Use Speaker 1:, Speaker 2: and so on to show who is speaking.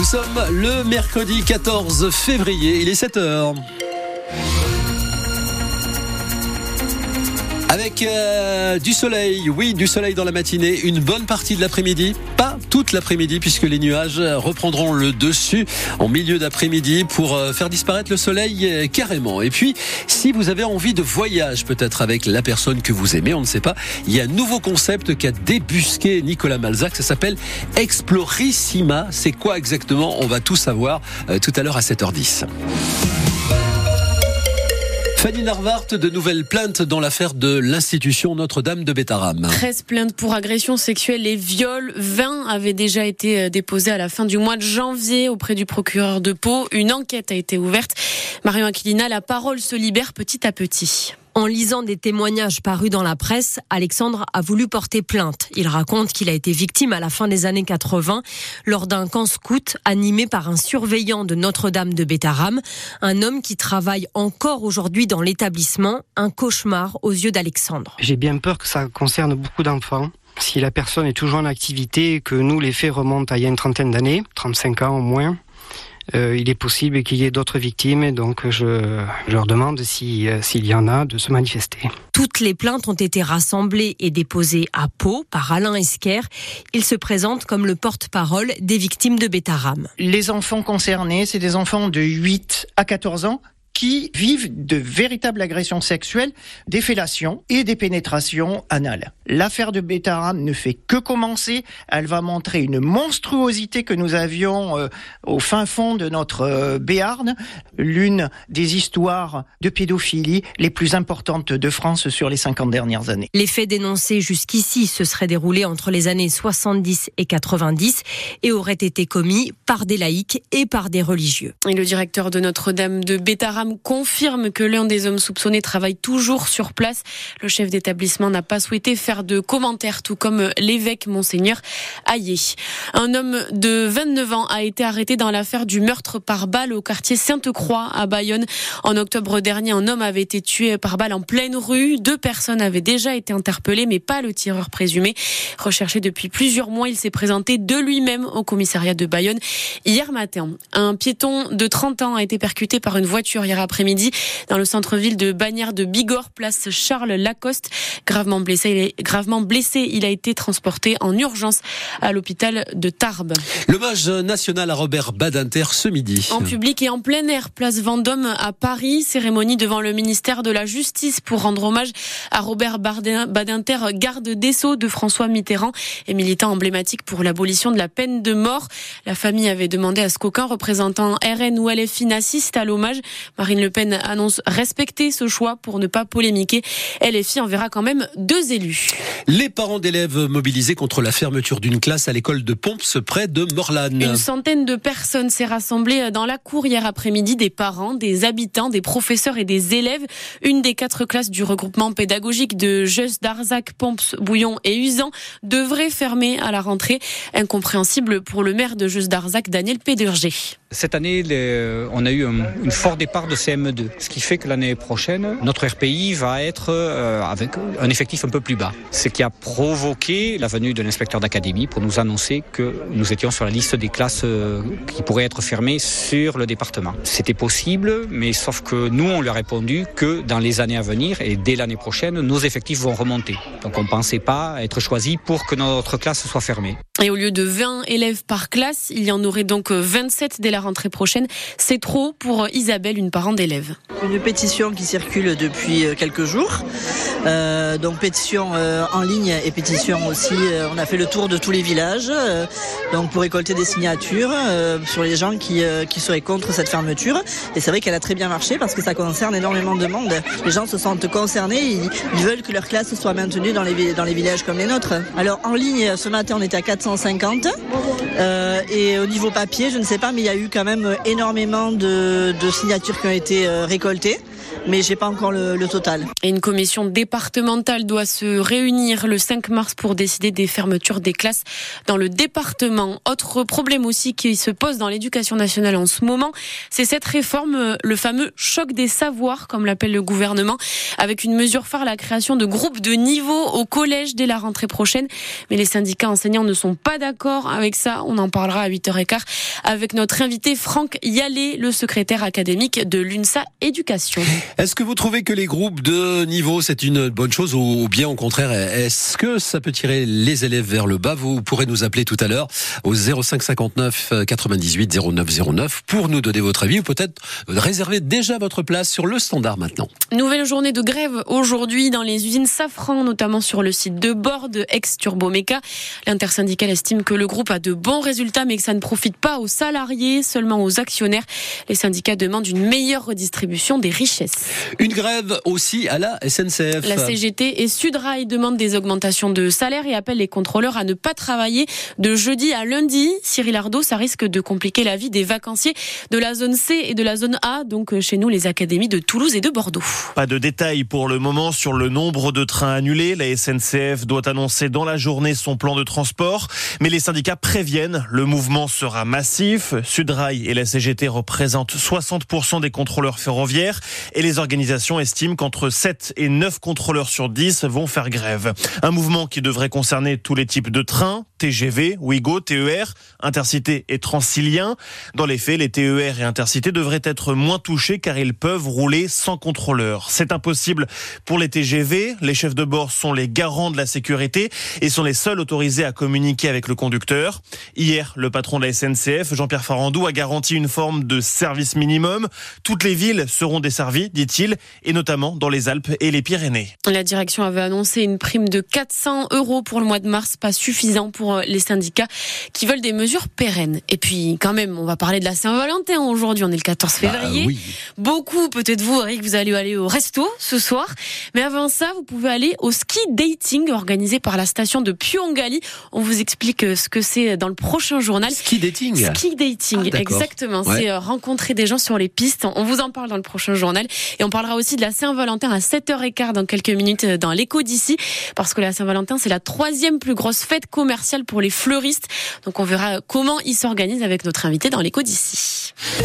Speaker 1: Nous sommes le mercredi 14 février, il est 7h. Avec euh, du soleil, oui, du soleil dans la matinée, une bonne partie de l'après-midi, toute l'après-midi puisque les nuages reprendront le dessus en milieu d'après-midi pour euh, faire disparaître le soleil euh, carrément. Et puis, si vous avez envie de voyage peut-être avec la personne que vous aimez, on ne sait pas, il y a un nouveau concept qu'a débusqué Nicolas Malzac, ça s'appelle Explorissima. C'est quoi exactement? On va tout savoir tout à l'heure à 7h10. Fanny Narvart, de nouvelles plaintes dans l'affaire de l'institution Notre-Dame de Bétarame.
Speaker 2: 13 plaintes pour agressions sexuelles et viols. 20 avaient déjà été euh, déposées à la fin du mois de janvier auprès du procureur de Pau. Une enquête a été ouverte. Marion Aquilina, la parole se libère petit à petit.
Speaker 3: En lisant des témoignages parus dans la presse, Alexandre a voulu porter plainte. Il raconte qu'il a été victime à la fin des années 80 lors d'un camp scout animé par un surveillant de Notre-Dame de Bétarame, un homme qui travaille encore aujourd'hui dans l'établissement, un cauchemar aux yeux d'Alexandre.
Speaker 4: J'ai bien peur que ça concerne beaucoup d'enfants. Si la personne est toujours en activité, que nous les faits remontent à il y a une trentaine d'années, 35 ans au moins, euh, il est possible qu'il y ait d'autres victimes. Donc je, leur demande euh, s'il y en a de se manifester.
Speaker 3: Toutes les plaintes ont été rassemblées et déposées à Pau par Alain Esquer. Il se présente comme le porte-parole des victimes de Bétaram.
Speaker 5: Les enfants concernés, c'est des enfants de 8 à 14 ans qui vivent de véritables agressions sexuelles, des fellations et des pénétrations anales. L'affaire de Bétaram ne fait que commencer. Elle va montrer une monstruosité que nous avions euh, au fin fond de notre euh, Béarn, l'une des histoires de pédophilie les plus importantes de France sur les 50 dernières années.
Speaker 3: Les faits dénoncés jusqu'ici se seraient déroulés entre les années 70 et 90 et auraient été commis par des laïcs et par des religieux.
Speaker 2: Et le directeur de Notre-Dame de Bétaram confirme que l'un des hommes soupçonnés travaille toujours sur place. Le chef d'établissement n'a pas souhaité faire de commentaires, tout comme l'évêque Monseigneur Hayé. Un homme de 29 ans a été arrêté dans l'affaire du meurtre par balle au quartier Sainte-Croix à Bayonne. En octobre dernier, un homme avait été tué par balle en pleine rue. Deux personnes avaient déjà été interpellées, mais pas le tireur présumé. Recherché depuis plusieurs mois, il s'est présenté de lui-même au commissariat de Bayonne hier matin. Un piéton de 30 ans a été percuté par une voiture hier après-midi dans le centre-ville de Bagnères de Bigorre, place Charles Lacoste. Gravement blessé, il est gravement blessé. Il a été transporté en urgence à l'hôpital de Tarbes.
Speaker 1: L'hommage national à Robert Badinter ce midi.
Speaker 2: En public et en plein air, place Vendôme à Paris. Cérémonie devant le ministère de la Justice pour rendre hommage à Robert Badinter, garde des Sceaux de François Mitterrand et militant emblématique pour l'abolition de la peine de mort. La famille avait demandé à ce qu'aucun représentant RN ou LFI n'assiste à l'hommage. Marine Le Pen annonce respecter ce choix pour ne pas polémiquer. LFI enverra quand même deux élus.
Speaker 1: Les parents d'élèves mobilisés contre la fermeture d'une classe à l'école de Pomps près de Morlane.
Speaker 2: Une centaine de personnes s'est rassemblée dans la cour hier après-midi. Des parents, des habitants, des professeurs et des élèves. Une des quatre classes du regroupement pédagogique de Jeus d'Arzac, Pomps, Bouillon et Usan devrait fermer à la rentrée. Incompréhensible pour le maire de Jeus d'Arzac, Daniel Pédurger.
Speaker 6: Cette année, on a eu un, un fort départ de CM2, ce qui fait que l'année prochaine, notre RPI va être euh, avec un effectif un peu plus bas. Ce qui a provoqué la venue de l'inspecteur d'académie pour nous annoncer que nous étions sur la liste des classes euh, qui pourraient être fermées sur le département. C'était possible, mais sauf que nous, on lui a répondu que dans les années à venir et dès l'année prochaine, nos effectifs vont remonter. Donc on ne pensait pas être choisi pour que notre classe soit fermée.
Speaker 2: Et au lieu de 20 élèves par classe, il y en aurait donc 27 dès la rentrée prochaine. C'est trop pour Isabelle, une parent d'élève.
Speaker 7: Une pétition qui circule depuis euh, quelques jours. Euh, donc pétition euh, en ligne et pétition aussi. Euh, on a fait le tour de tous les villages, euh, donc pour récolter des signatures sur les gens qui, seraient contre cette fermeture. Et c'est vrai qu'elle a très bien marché parce que ça concerne énormément de monde. Les gens se sentent concernés, ils, veulent que leur classe soit maintenue dans les, dans les villages comme les nôtres. Alors en ligne, ce matin, on était à 450. et au niveau papier, je ne sais pas, mais il y a eu quand même énormément de, de signatures qui ont été récoltées. Mais j'ai pas encore le, le total.
Speaker 2: Et une commission départementale doit se réunir le 5 mars pour décider des fermetures des classes dans le département. Autre problème aussi qui se pose dans l'éducation nationale en ce moment, c'est cette réforme, le fameux choc des savoirs, comme l'appelle le gouvernement, avec une mesure phare, la création de groupes de niveau au collège dès la rentrée prochaine. Mais les syndicats enseignants ne sont pas d'accord avec ça. On en parlera à 8h15 avec notre invité Franck Yalé, le secrétaire académique de l'UNSA Éducation.
Speaker 1: Est-ce que vous trouvez que les groupes de niveau, c'est une bonne chose ou bien au contraire, est-ce que ça peut tirer les élèves vers le bas? Vous pourrez nous appeler tout à l'heure au 05 59 98 09 09 pour nous donner votre avis ou peut-être réserver déjà votre place sur le standard maintenant.
Speaker 2: Nouvelle journée de grève aujourd'hui dans les usines Safran, notamment sur le site de bord de ex-Turbomeca. L'intersyndicale estime que le groupe a de bons résultats mais que ça ne profite pas aux salariés, seulement aux actionnaires. Les syndicats demandent une meilleure redistribution des richesses.
Speaker 1: Une grève aussi à la SNCF.
Speaker 2: La CGT et Sudrail demandent des augmentations de salaire et appellent les contrôleurs à ne pas travailler de jeudi à lundi. Cyril Ardo, ça risque de compliquer la vie des vacanciers de la zone C et de la zone A, donc chez nous les académies de Toulouse et de Bordeaux.
Speaker 8: Pas de détails pour le moment sur le nombre de trains annulés. La SNCF doit annoncer dans la journée son plan de transport, mais les syndicats préviennent, le mouvement sera massif. Sudrail et la CGT représentent 60% des contrôleurs ferroviaires et les organisations estiment qu'entre 7 et 9 contrôleurs sur 10 vont faire grève. Un mouvement qui devrait concerner tous les types de trains, TGV, Ouigo, TER, Intercité et Transilien. Dans les faits, les TER et Intercité devraient être moins touchés car ils peuvent rouler sans contrôleur. C'est impossible pour les TGV. Les chefs de bord sont les garants de la sécurité et sont les seuls autorisés à communiquer avec le conducteur. Hier, le patron de la SNCF, Jean-Pierre Farandou, a garanti une forme de service minimum. Toutes les villes seront desservies, dit-il, et notamment dans les Alpes et les Pyrénées.
Speaker 2: La direction avait annoncé une prime de 400 euros pour le mois de mars, pas suffisant pour euh, les syndicats qui veulent des mesures pérennes. Et puis, quand même, on va parler de la Saint-Valentin aujourd'hui. On est le 14 février.
Speaker 1: Bah, oui.
Speaker 2: Beaucoup, peut-être vous, Eric, vous allez aller au resto ce soir. Mais avant ça, vous pouvez aller au ski dating organisé par la station de Pyongali. On vous explique euh, ce que c'est dans le prochain journal.
Speaker 1: Ski dating.
Speaker 2: Ski dating,
Speaker 1: Ah,
Speaker 2: exactement.
Speaker 1: Ouais.
Speaker 2: C'est euh, rencontrer des gens sur les pistes. On vous en parle dans le prochain journal. Et on parlera aussi de la Saint-Valentin à 7h15 dans quelques minutes euh, dans l'écho d'ici. Parce que la Saint-Valentin, c'est la troisième plus grosse fête commerciale pour les fleuristes. Donc on verra comment ils s'organisent avec notre invité dans l'écho d'ici.